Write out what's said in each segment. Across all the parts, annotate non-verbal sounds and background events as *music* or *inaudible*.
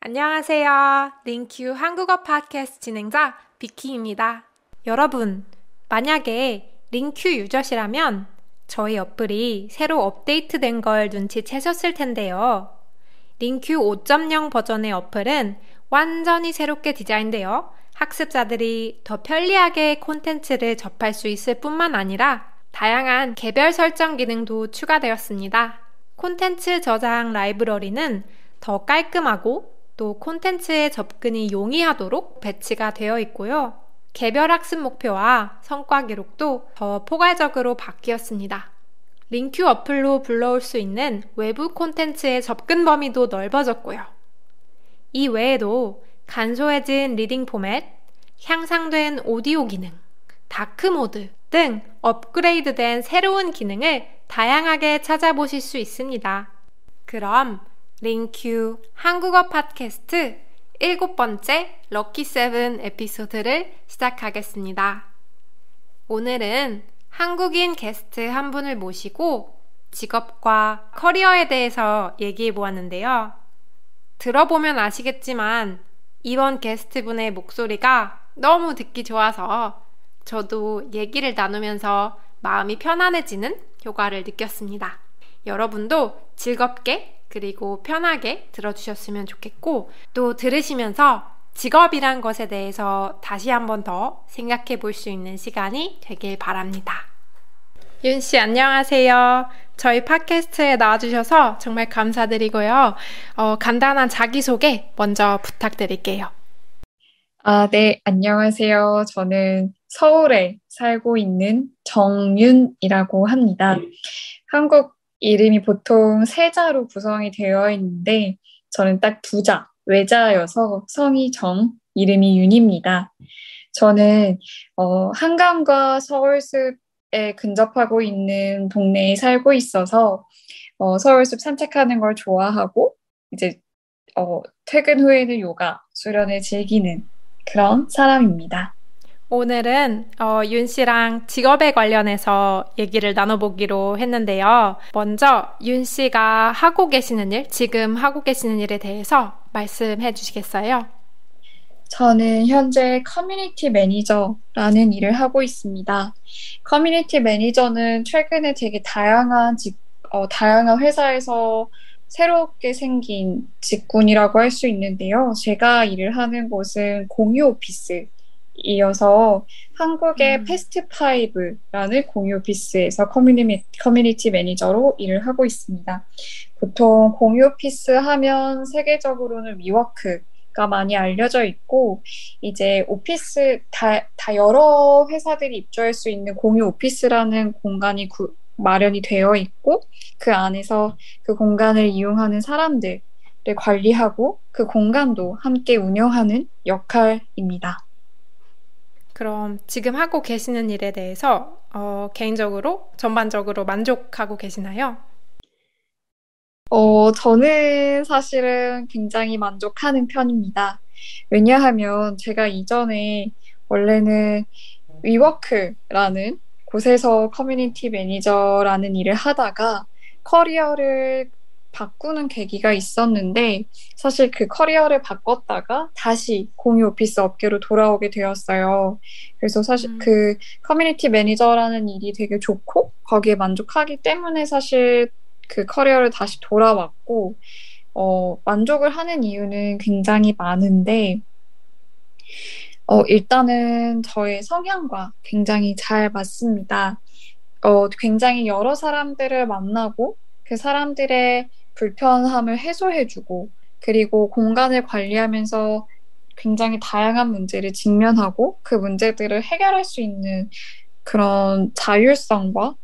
안녕하세요. 링큐 한국어 팟캐스트 진행자 비키입니다. 여러분, 만약에 링큐 유저시라면 저희 어플이 새로 업데이트된 걸 눈치채셨을 텐데요. 링큐 5.0 버전의 어플은 완전히 새롭게 디자인되어 학습자들이 더 편리하게 콘텐츠를 접할 수 있을 뿐만 아니라 다양한 개별 설정 기능도 추가되었습니다. 콘텐츠 저장 라이브러리는 더 깔끔하고 또 콘텐츠의 접근이 용이하도록 배치가 되어 있고요. 개별 학습 목표와 성과 기록도 더 포괄적으로 바뀌었습니다. LingQ 어플로 불러올 수 있는 외부 콘텐츠의 접근 범위도 넓어졌고요. 이 외에도 간소해진 reading 포맷, 향상된 오디오 기능, dark mode 등 업그레이드된 새로운 기능을 다양하게 찾아보실 수 있습니다. 그럼 LingQ 한국어 팟캐스트 일곱 번째 lucky seven 에피소드를 시작하겠습니다. 오늘은 한국인 게스트 한 분을 모시고 직업과 커리어에 대해서 얘기해 보았는데요. 들어보면 아시겠지만 이번 게스트 분의 목소리가 너무 듣기 좋아서 저도 얘기를 나누면서 마음이 편안해지는 효과를 느꼈습니다. 여러분도 즐겁게 그리고 편하게 들어주셨으면 좋겠고 또 들으시면서 직업이란 것에 대해서 다시 한번 더 생각해 볼 수 있는 시간이 되길 바랍니다. 윤 씨, 안녕하세요. 저희 팟캐스트에 나와주셔서 정말 감사드리고요. 어, 간단한 자기소개 먼저 부탁드릴게요. 아, 네, 안녕하세요. 저는 서울에 살고 있는 정윤이라고 합니다. 한국 이름이 보통 세 자로 구성이 되어 있는데 저는 딱 두 자, 외자여서 성이 정, 이름이 윤입니다. 저는 어, 한강과 서울숲에 근접하고 있는 동네에 살고 있어서 어, 서울숲 산책하는 걸 좋아하고 이제 어, 퇴근 후에는 요가, 수련을 즐기는 그런 사람입니다. 오늘은 어, 윤 씨랑 직업에 관련해서 얘기를 나눠보기로 했는데요. 먼저 윤 씨가 하고 계시는 일, 지금 하고 계시는 일에 대해서 말씀해 주시겠어요? 저는 현재 커뮤니티 매니저라는 일을 하고 있습니다. 커뮤니티 매니저는 최근에 되게 다양한 직, 어, 다양한 회사에서 새롭게 생긴 직군이라고 할 수 있는데요. 제가 일을 하는 곳은 공유 오피스 이어서 한국의 음. FASTFIVE라는 공유 오피스에서 커뮤니, 커뮤니티 매니저로 일을 하고 있습니다. 보통 공유 오피스 하면 세계적으로는 WeWork 가 많이 알려져 있고 이제 오피스 다, 다 여러 회사들이 입주할 수 있는 공유 오피스라는 공간이 구, 마련이 되어 있고 그 안에서 그 공간을 이용하는 사람들을 관리하고 그 공간도 함께 운영하는 역할입니다. 그럼 지금 하고 계시는 일에 대해서 어, 개인적으로 전반적으로 만족하고 계시나요? 어, 저는 사실은 굉장히 만족하는 편입니다. 왜냐하면 제가 이전에 원래는 WeWork라는 곳에서 커뮤니티 매니저라는 일을 하다가 커리어를 바꾸는 계기가 있었는데 사실 그 커리어를 바꿨다가 다시 공유 오피스 업계로 돌아오게 되었어요. 그래서 사실 음. 그 커뮤니티 매니저라는 일이 되게 좋고 거기에 만족하기 때문에 사실 그 커리어를 다시 돌아왔고 어, 만족을 하는 이유는 굉장히 많은데 어, 일단은 저의 성향과 굉장히 잘 맞습니다. 어, 굉장히 여러 사람들을 만나고 그 사람들의 불편함을 해소해주고 그리고 공간을 관리하면서 굉장히 다양한 문제를 직면하고 그 문제들을 해결할 수 있는 그런 자율성과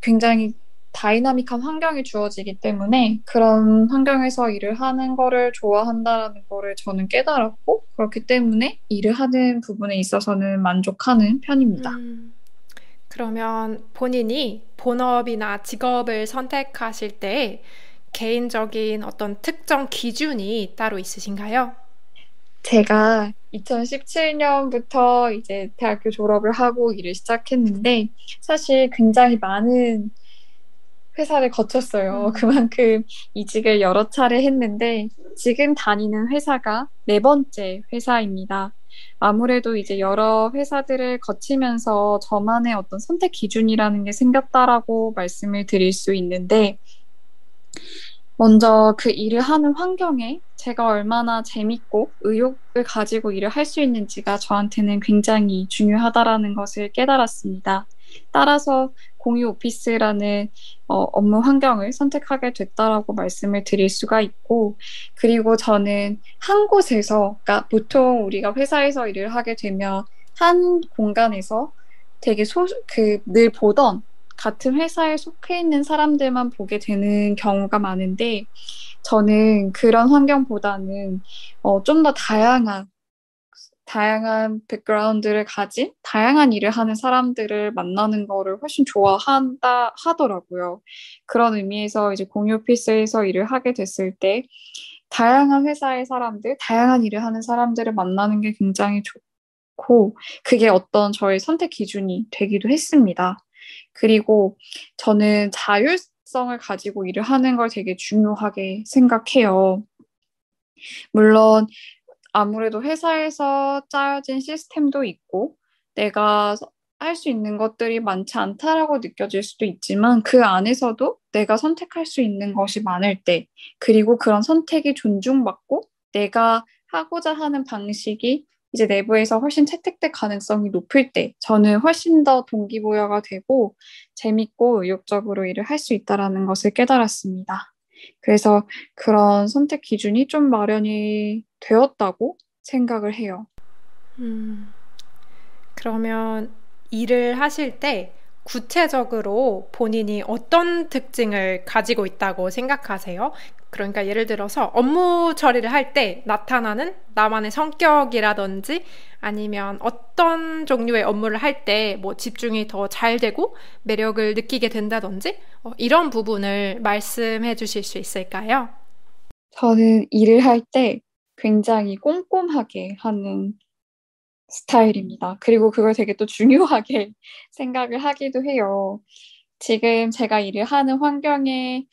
굉장히 다이나믹한 환경이 주어지기 때문에 그런 환경에서 일을 하는 거를 좋아한다는 거를 저는 깨달았고 그렇기 때문에 일을 하는 부분에 있어서는 만족하는 편입니다. 음. 그러면 본인이 본업이나 직업을 선택하실 때 개인적인 어떤 특정 기준이 따로 있으신가요? 제가 2017년부터 이제 대학교 졸업을 하고 일을 시작했는데 사실 굉장히 많은 회사를 거쳤어요. 음. 그만큼 이직을 여러 차례 했는데 지금 다니는 회사가 네 번째 회사입니다. 아무래도 이제 여러 회사들을 거치면서 저만의 어떤 선택 기준이라는 게 생겼다라고 말씀을 드릴 수 있는데 먼저 그 일을 하는 환경에 제가 얼마나 재밌고 의욕을 가지고 일을 할 수 있는지가 저한테는 굉장히 중요하다라는 것을 깨달았습니다. 따라서 공유 오피스라는 어, 업무 환경을 선택하게 됐다라고 말씀을 드릴 수가 있고, 그리고 저는 한 곳에서, 그러니까 보통 우리가 회사에서 일을 하게 되면 한 공간에서 되게 소, 그, 늘 보던 같은 회사에 속해 있는 사람들만 보게 되는 경우가 많은데, 저는 그런 환경보다는 어, 좀 더 다양한 다양한 백그라운드를 가진 다양한 일을 하는 사람들을 만나는 거를 훨씬 좋아한다 하더라고요. 그런 의미에서 이제 공유 오피스에서 일을 하게 됐을 때 다양한 회사의 사람들, 다양한 일을 하는 사람들을 만나는 게 굉장히 좋고 그게 어떤 저의 선택 기준이 되기도 했습니다. 그리고 저는 자율성을 가지고 일을 하는 걸 되게 중요하게 생각해요. 물론 아무래도 회사에서 짜여진 시스템도 있고 내가 할 수 있는 것들이 많지 않다라고 느껴질 수도 있지만 그 안에서도 내가 선택할 수 있는 것이 많을 때 그리고 그런 선택이 존중받고 내가 하고자 하는 방식이 이제 내부에서 훨씬 채택될 가능성이 높을 때 저는 훨씬 더 동기부여가 되고 재밌고 의욕적으로 일을 할 수 있다라는 것을 깨달았습니다. 그래서 그런 선택 기준이 좀 마련이 되었다고 생각을 해요. 음, 그러면 일을 하실 때 구체적으로 본인이 어떤 특징을 가지고 있다고 생각하세요? 그러니까 예를 들어서 업무 처리를 할 때 나타나는 나만의 성격이라든지 아니면 어떤 종류의 업무를 할 때 뭐 집중이 더 잘 되고 매력을 느끼게 된다든지 어, 이런 부분을 말씀해 주실 수 있을까요? 저는 일을 할 때 굉장히 꼼꼼하게 하는 스타일입니다. 그리고 그걸 되게 또 중요하게 *laughs* 생각을 하기도 해요. 지금 제가 일을 하는 환경에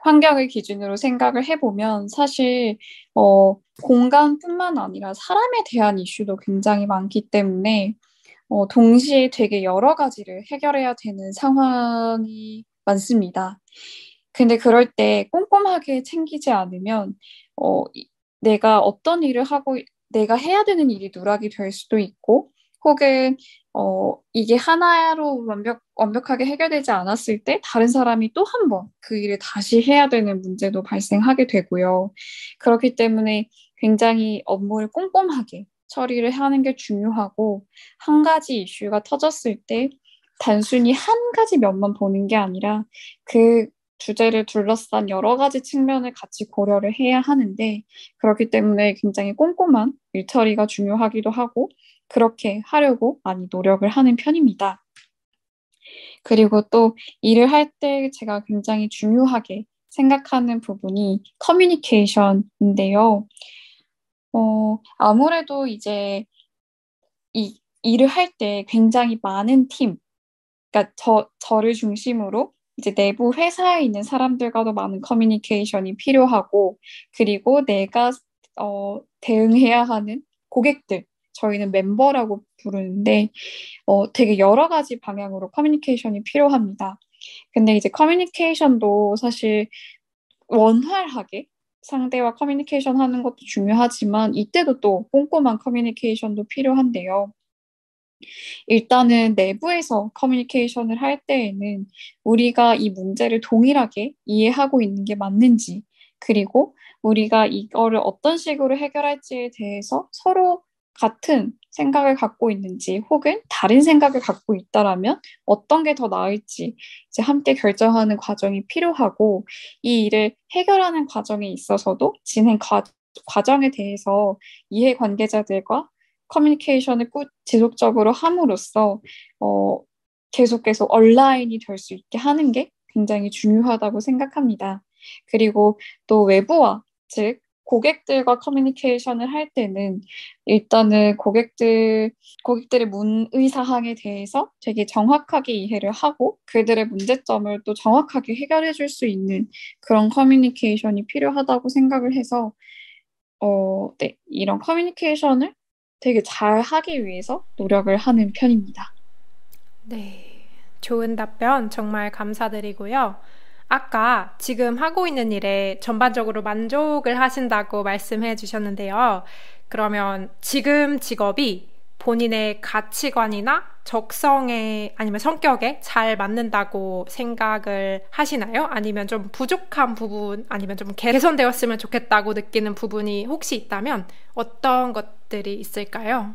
환경을 기준으로 생각을 해보면 사실 어, 공간뿐만 아니라 사람에 대한 이슈도 굉장히 많기 때문에 어, 동시에 되게 여러 가지를 해결해야 되는 상황이 많습니다. 근데 그럴 때 꼼꼼하게 챙기지 않으면 어, 내가 어떤 일을 하고 내가 해야 되는 일이 누락이 될 수도 있고 혹은 어, 이게 하나로 완벽, 완벽하게 해결되지 않았을 때 다른 사람이 또 한 번 그 일을 다시 해야 되는 문제도 발생하게 되고요. 그렇기 때문에 굉장히 업무를 꼼꼼하게 처리를 하는 게 중요하고 한 가지 이슈가 터졌을 때 단순히 한 가지 면만 보는 게 아니라 그 주제를 둘러싼 여러 가지 측면을 같이 고려를 해야 하는데 그렇기 때문에 굉장히 꼼꼼한 일처리가 중요하기도 하고 그렇게 하려고 많이 노력을 하는 편입니다. 그리고 또 일을 할 때 제가 굉장히 중요하게 생각하는 부분이 커뮤니케이션인데요. 어, 아무래도 이제 이 일을 할 때 굉장히 많은 팀, 그러니까 저, 저를 중심으로 이제 내부 회사에 있는 사람들과도 많은 커뮤니케이션이 필요하고, 그리고 내가 어, 대응해야 하는 고객들, 저희는 멤버라고 부르는데, 어, 되게 여러 가지 방향으로 커뮤니케이션이 필요합니다. 근데 이제 커뮤니케이션도 사실 원활하게 상대와 커뮤니케이션 하는 것도 중요하지만 이때도 또 꼼꼼한 커뮤니케이션도 필요한데요. 일단은 내부에서 커뮤니케이션을 할 때에는 우리가 이 문제를 동일하게 이해하고 있는 게 맞는지, 그리고 우리가 이거를 어떤 식으로 해결할지에 대해서 서로 같은 생각을 갖고 있는지 혹은 다른 생각을 갖고 있다라면 어떤 게 더 나을지 이제 함께 결정하는 과정이 필요하고 이 일을 해결하는 과정에 있어서도 진행 과, 과정에 대해서 이해 관계자들과 커뮤니케이션을 꾸, 지속적으로 함으로써 어, 계속해서 온라인이 될 수 있게 하는 게 굉장히 중요하다고 생각합니다. 그리고 또 외부와 즉 고객들과 커뮤니케이션을 할 때는 일단은 고객들, 고객들의 문 의 사항에 대해서 되게 정확하게 이해를 하고 그들의 문제점을 또 정확하게 해결해 줄 수 있는 그런 커뮤니케이션이 필요하다고 생각을 해서 어, 네, 이런 커뮤니케이션을 되게 잘 하기 위해서 노력을 하는 편입니다. 네. 좋은 답변 정말 감사드리고요. 아까 지금 하고 있는 일에 전반적으로 만족을 하신다고 말씀해 주셨는데요. 그러면 지금 직업이 본인의 가치관이나 적성에 아니면 성격에 잘 맞는다고 생각을 하시나요? 아니면 좀 부족한 부분 아니면 좀 개선되었으면 좋겠다고 느끼는 부분이 혹시 있다면 어떤 것들이 있을까요?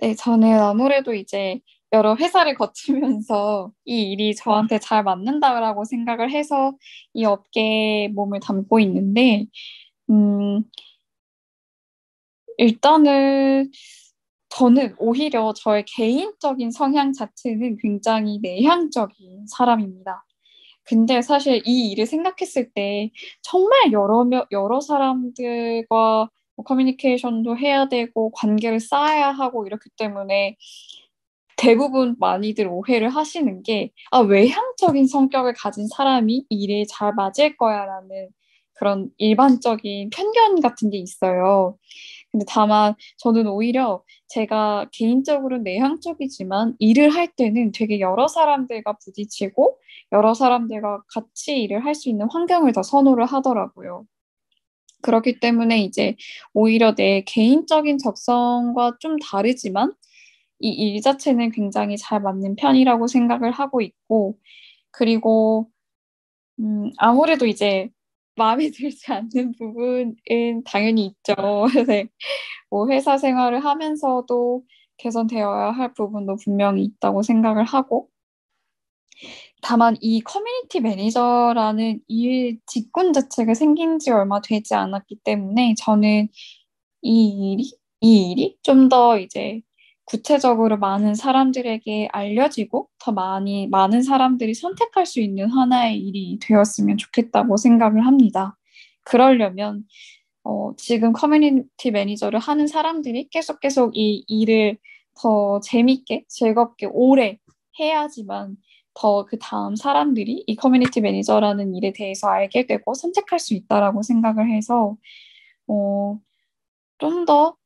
네, 저는 아무래도 이제 여러 회사를 *laughs* 거치면서 이 일이 저한테 잘 맞는다라고 생각을 해서 이 업계에 몸을 담고 있는데, 음, 일단은 저는 오히려 저의 개인적인 성향 자체는 굉장히 내향적인 사람입니다. 근데 사실 이 일을 생각했을 때 정말 여러, 여러 사람들과 뭐 커뮤니케이션도 해야 되고 관계를 쌓아야 하고 이렇기 때문에 대부분 많이들 오해를 하시는 게, 아, 외향적인 성격을 가진 사람이 일에 잘 맞을 거야라는 그런 일반적인 편견 같은 게 있어요. 근데 다만 저는 오히려 제가 개인적으로 내향적이지만 일을 할 때는 되게 여러 사람들과 부딪히고 여러 사람들과 같이 일을 할 수 있는 환경을 더 선호를 하더라고요. 그렇기 때문에 이제 오히려 내 개인적인 적성과 좀 다르지만 이 일 자체는 굉장히 잘 맞는 편이라고 생각을 하고 있고, 그리고, 음, 아무래도 이제 마음에 들지 않는 부분은 당연히 있죠. *laughs* 네. 뭐 회사 생활을 하면서도 개선되어야 할 부분도 분명히 있다고 생각을 하고, 다만 이 커뮤니티 매니저라는 일 직군 자체가 생긴 지 얼마 되지 않았기 때문에 저는 이 일이, 이 일이 좀 더 이제 구체적으로 많은 사람들에게 알려지고 더 많이, 많은 사람들이 선택할 수 있는 하나의 일이 되었으면 좋겠다고 생각을 합니다. 그러려면, 어, 지금 커뮤니티 매니저를 하는 사람들이 계속 계속 이 일을 더 재밌게, 즐겁게, 오래 해야지만 더 그 다음 사람들이 이 커뮤니티 매니저라는 일에 대해서 알게 되고 선택할 수 있다라고 생각을 해서, 어, 좀더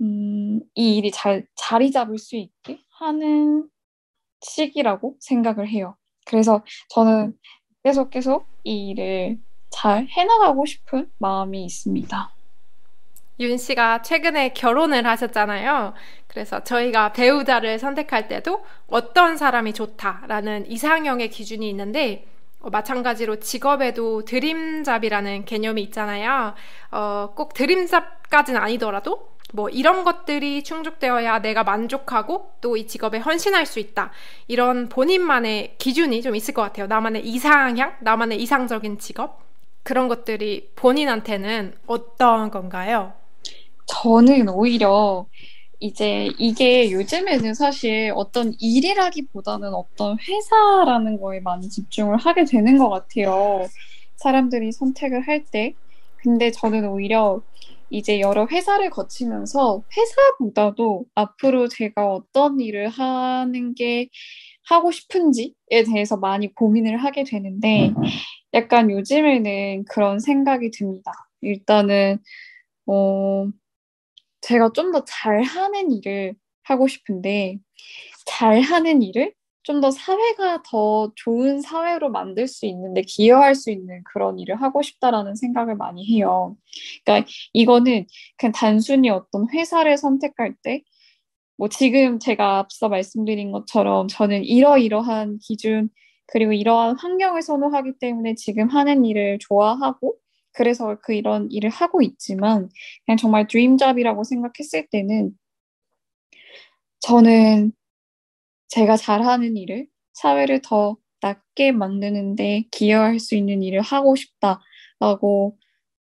음, 이 일이 잘 자리 잡을 수 있게 하는 시기라고 생각을 해요. 그래서 저는 계속 계속 이 일을 잘 해나가고 싶은 마음이 있습니다. 윤 씨가 최근에 결혼을 하셨잖아요. 그래서 저희가 배우자를 선택할 때도 어떤 사람이 좋다라는 이상형의 기준이 있는데, 어, 마찬가지로 직업에도 드림잡이라는 개념이 있잖아요. 어, 꼭 드림잡까지는 아니더라도 뭐 이런 것들이 충족되어야 내가 만족하고 또 이 직업에 헌신할 수 있다. 이런 본인만의 기준이 좀 있을 것 같아요. 나만의 이상향, 나만의 이상적인 직업. 그런 것들이 본인한테는 어떤 건가요? 저는 오히려 이제 이게 요즘에는 사실 어떤 일이라기보다는 어떤 회사라는 거에 많이 집중을 하게 되는 것 같아요. 사람들이 선택을 할 때. 근데 저는 오히려 이제 여러 회사를 거치면서 회사보다도 앞으로 제가 어떤 일을 하는 게 하고 싶은지에 대해서 많이 고민을 하게 되는데 약간 요즘에는 그런 생각이 듭니다. 일단은 어 제가 좀 더 잘하는 일을 하고 싶은데 잘하는 일을 좀 더 사회가 더 좋은 사회로 만들 수 있는데 기여할 수 있는 그런 일을 하고 싶다라는 생각을 많이 해요. 그러니까 이거는 그냥 단순히 어떤 회사를 선택할 때, 뭐 지금 제가 앞서 말씀드린 것처럼 저는 이러이러한 기준, 그리고 이러한 환경을 선호하기 때문에 지금 하는 일을 좋아하고, 그래서 그 이런 일을 하고 있지만, 그냥 정말 드림잡이라고 생각했을 때는 저는 제가 잘하는 일을 사회를 더 낫게 만드는데 기여할 수 있는 일을 하고 싶다라고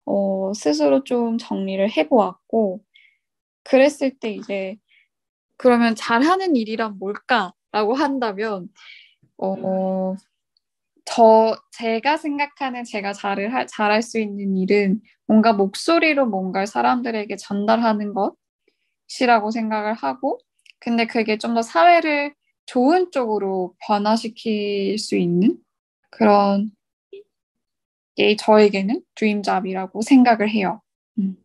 어, 스스로 좀 정리를 해보았고 그랬을 때 이제 그러면 잘하는 일이란 뭘까라고 한다면 어, 저 제가 생각하는 제가 잘을 할, 잘할 수 있는 일은 뭔가 목소리로 뭔가를 사람들에게 전달하는 것이라고 생각을 하고 근데 그게 좀 더 사회를 좋은 쪽으로 변화시킬 수 있는 그런 게 저에게는 드림잡이라고 생각을 해요. 음.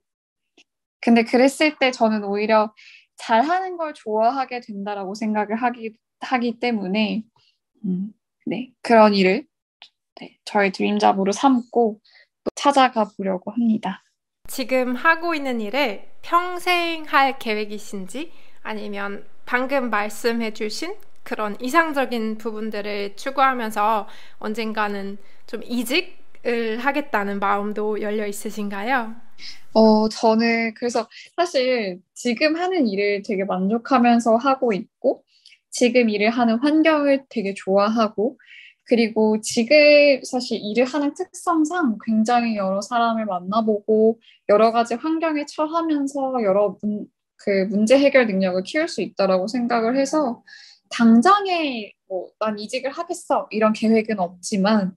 근데 그랬을 때 저는 오히려 잘하는 걸 좋아하게 된다라고 생각을 하기, 하기 때문에 음, 네, 그런 일을 네, 저의 드림잡으로 삼고 또 찾아가 보려고 합니다. 지금 하고 있는 일을 평생 할 계획이신지 아니면 방금 말씀해 주신 그런 이상적인 부분들을 추구하면서 언젠가는 좀 이직을 하겠다는 마음도 열려 있으신가요? 어, 저는 그래서 사실 지금 하는 일을 되게 만족하면서 하고 있고, 지금 일을 하는 환경을 되게 좋아하고, 그리고 지금 사실 일을 하는 특성상 굉장히 여러 사람을 만나보고, 여러 가지 환경에 처하면서 여러 문, 그 문제 해결 능력을 키울 수 있다라고 생각을 해서, 당장에 뭐, 난 이직을 하겠어. 이런 계획은 없지만,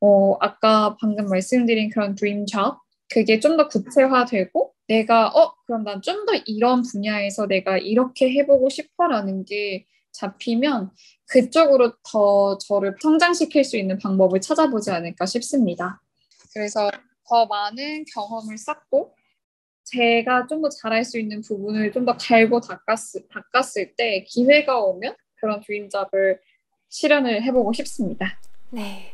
어, 아까 방금 말씀드린 그런 드림 잡, 그게 좀 더 구체화되고 내가 어 그럼 난 좀 더 이런 분야에서 내가 이렇게 해보고 싶어라는 게 잡히면 그쪽으로 더 저를 성장시킬 수 있는 방법을 찾아보지 않을까 싶습니다. 그래서 더 많은 경험을 쌓고 제가 좀 더 잘할 수 있는 부분을 좀 더 갈고 닦았을, 닦았을 때 기회가 오면 그런 드림잡을 실현을 해보고 싶습니다. 네.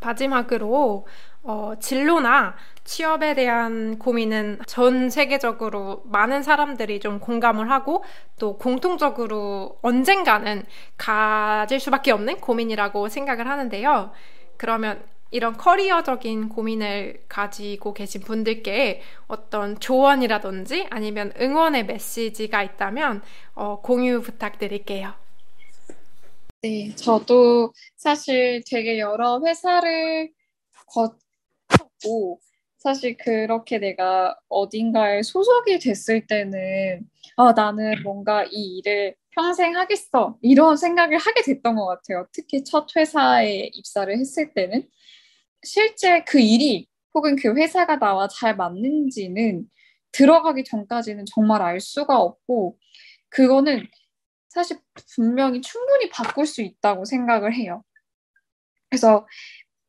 마지막으로 어, 진로나 취업에 대한 고민은 전 세계적으로 많은 사람들이 좀 공감을 하고 또 공통적으로 언젠가는 가질 수밖에 없는 고민이라고 생각을 하는데요. 그러면 이런 커리어적인 고민을 가지고 계신 분들께 어떤 조언이라든지 아니면 응원의 메시지가 있다면 어, 공유 부탁드릴게요. 네, 저도 사실 되게 여러 회사를 거, 있고 사실 그렇게 내가 어딘가에 소속이 됐을 때는 아 나는 뭔가 이 일을 평생 하겠어 이런 생각을 하게 됐던 것 같아요. 특히 첫 회사에 입사를 했을 때는 실제 그 일이 혹은 그 회사가 나와 잘 맞는지는 들어가기 전까지는 정말 알 수가 없고 그거는 사실 분명히 충분히 바꿀 수 있다고 생각을 해요. 그래서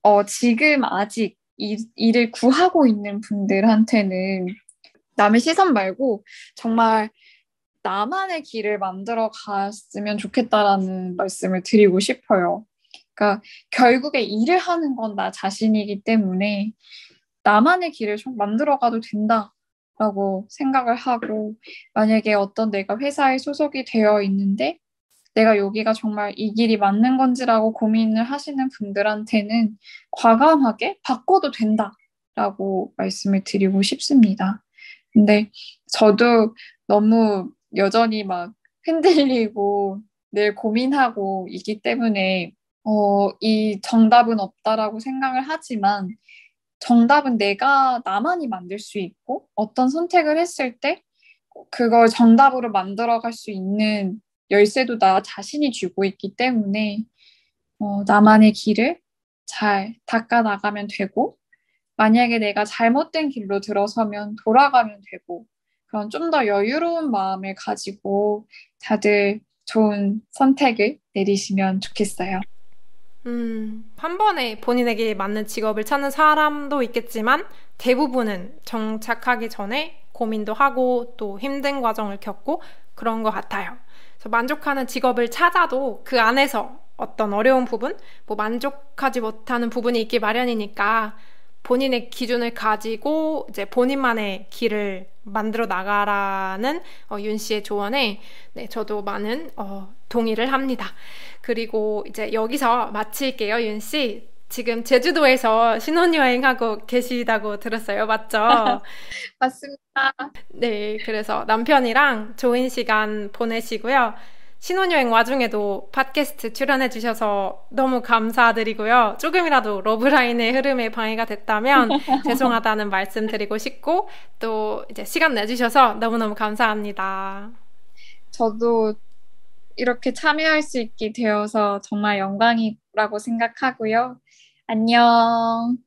어, 지금 아직 이, 일을 구하고 있는 분들한테는 남의 시선 말고 정말 나만의 길을 만들어 갔으면 좋겠다라는 말씀을 드리고 싶어요. 그러니까 결국에 일을 하는 건 나 자신이기 때문에 나만의 길을 좀 만들어 가도 된다라고 생각을 하고 만약에 어떤 내가 회사에 소속이 되어 있는데 내가 여기가 정말 이 길이 맞는 건지라고 고민을 하시는 분들한테는 과감하게 바꿔도 된다라고 말씀을 드리고 싶습니다. 근데 저도 너무 여전히 막 흔들리고 늘 고민하고 있기 때문에 어, 이 정답은 없다라고 생각을 하지만 정답은 내가 나만이 만들 수 있고 어떤 선택을 했을 때 그걸 정답으로 만들어갈 수 있는 열쇠도 나 자신이 쥐고 있기 때문에 어, 나만의 길을 잘 닦아 나가면 되고 만약에 내가 잘못된 길로 들어서면 돌아가면 되고 그런 좀 더 여유로운 마음을 가지고 다들 좋은 선택을 내리시면 좋겠어요. 음, 한 번에 본인에게 맞는 직업을 찾는 사람도 있겠지만 대부분은 정착하기 전에 고민도 하고 또 힘든 과정을 겪고 그런 것 같아요. 만족하는 직업을 찾아도 그 안에서 어떤 어려운 부분, 뭐 만족하지 못하는 부분이 있기 마련이니까 본인의 기준을 가지고 이제 본인만의 길을 만들어 나가라는 어, 윤 씨의 조언에 네, 저도 많은 어, 동의를 합니다. 그리고 이제 여기서 마칠게요, 윤 씨. 지금 제주도에서 신혼여행하고 계시다고 들었어요. 맞죠? *laughs* 맞습니다. 네, 그래서 남편이랑 좋은 시간 보내시고요. 신혼여행 와중에도 팟캐스트 출연해 주셔서 너무 감사드리고요. 조금이라도 러브라인의 흐름에 방해가 됐다면 *laughs* 죄송하다는 말씀 드리고 싶고 또 이제 시간 내주셔서 너무너무 감사합니다. 저도 이렇게 참여할 수 있게 되어서 정말 영광이 정도라고 생각하고요. 안녕.